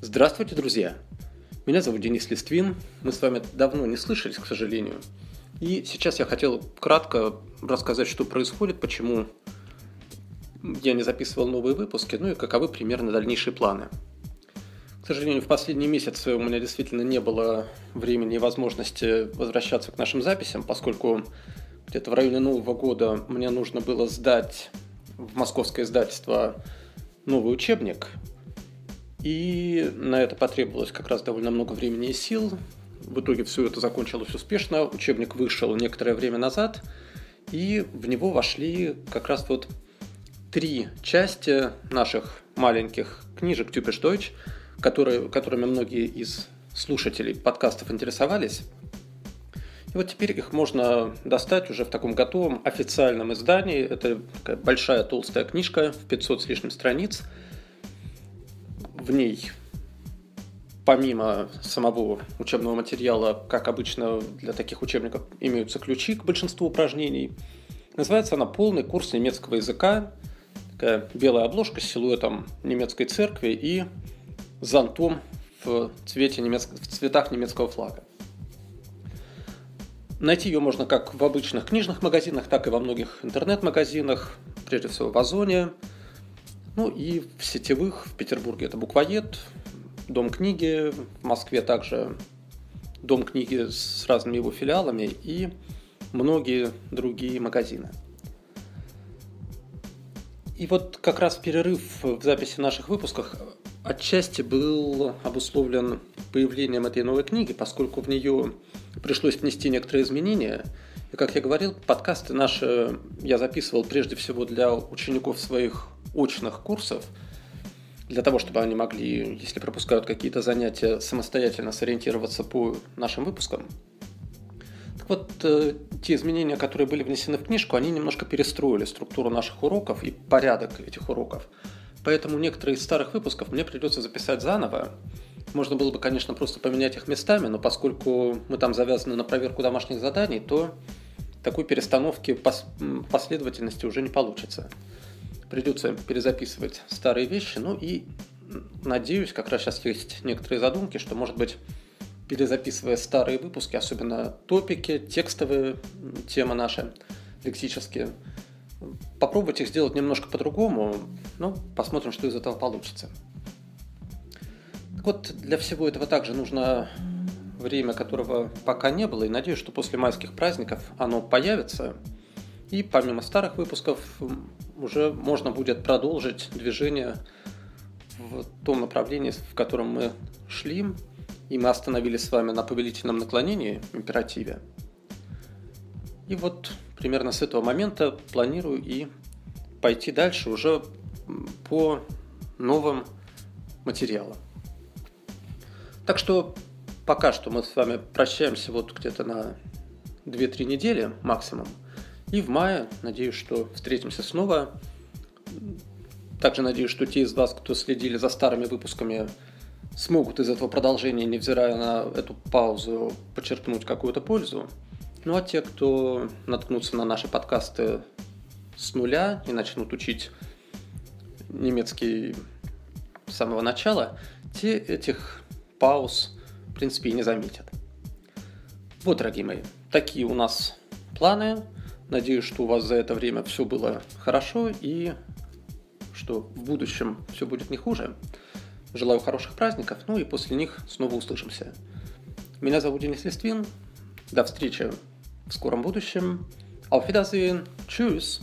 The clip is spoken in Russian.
Здравствуйте, друзья! Меня зовут Денис Листвин. Мы с вами давно не слышались, к сожалению. И сейчас я хотел кратко рассказать, что происходит, почему я не записывал новые выпуски, ну и каковы примерно дальнейшие планы. К сожалению, в последний месяц у меня действительно не было времени и возможности возвращаться к нашим записям, поскольку где-то в районе Нового года мне нужно было сдать в московское издательство новый учебник, и на это потребовалось как раз довольно много времени и сил. В итоге все это закончилось успешно. Учебник вышел некоторое время назад, и в него вошли как раз вот три части наших маленьких книжек Тюпиш Deutsch, которые, которыми многие из слушателей подкастов интересовались. И вот теперь их можно достать уже в таком готовом официальном издании. Это такая большая толстая книжка в 500 с лишним страниц – в ней помимо самого учебного материала, как обычно для таких учебников, имеются ключи к большинству упражнений. Называется она «Полный курс немецкого языка». Такая белая обложка с силуэтом немецкой церкви и зонтом в, цвете немец... в цветах немецкого флага. Найти ее можно как в обычных книжных магазинах, так и во многих интернет-магазинах, прежде всего в Озоне – ну и в сетевых, в Петербурге это буквоед, Дом книги, в Москве также Дом книги с разными его филиалами и многие другие магазины. И вот как раз перерыв в записи наших выпусках отчасти был обусловлен появлением этой новой книги, поскольку в нее пришлось внести некоторые изменения. И, как я говорил, подкасты наши я записывал прежде всего для учеников своих очных курсов, для того, чтобы они могли, если пропускают какие-то занятия, самостоятельно сориентироваться по нашим выпускам. Так вот, э, те изменения, которые были внесены в книжку, они немножко перестроили структуру наших уроков и порядок этих уроков. Поэтому некоторые из старых выпусков мне придется записать заново. Можно было бы, конечно, просто поменять их местами, но поскольку мы там завязаны на проверку домашних заданий, то такой перестановки последовательности уже не получится придется перезаписывать старые вещи. Ну и надеюсь, как раз сейчас есть некоторые задумки, что, может быть, перезаписывая старые выпуски, особенно топики, текстовые темы наши, лексические, попробовать их сделать немножко по-другому, ну, посмотрим, что из этого получится. Так вот, для всего этого также нужно время, которого пока не было, и надеюсь, что после майских праздников оно появится. И помимо старых выпусков уже можно будет продолжить движение в том направлении, в котором мы шли, и мы остановились с вами на повелительном наклонении, императиве. И вот примерно с этого момента планирую и пойти дальше уже по новым материалам. Так что пока что мы с вами прощаемся вот где-то на 2-3 недели максимум – и в мае, надеюсь, что встретимся снова. Также надеюсь, что те из вас, кто следили за старыми выпусками, смогут из этого продолжения, невзирая на эту паузу, подчеркнуть какую-то пользу. Ну а те, кто наткнутся на наши подкасты с нуля и начнут учить немецкий с самого начала, те этих пауз, в принципе, и не заметят. Вот, дорогие мои, такие у нас планы. Надеюсь, что у вас за это время все было хорошо и что в будущем все будет не хуже. Желаю хороших праздников, ну и после них снова услышимся. Меня зовут Денис Листвин. До встречи в скором будущем. Auf Wiedersehen. Tschüss.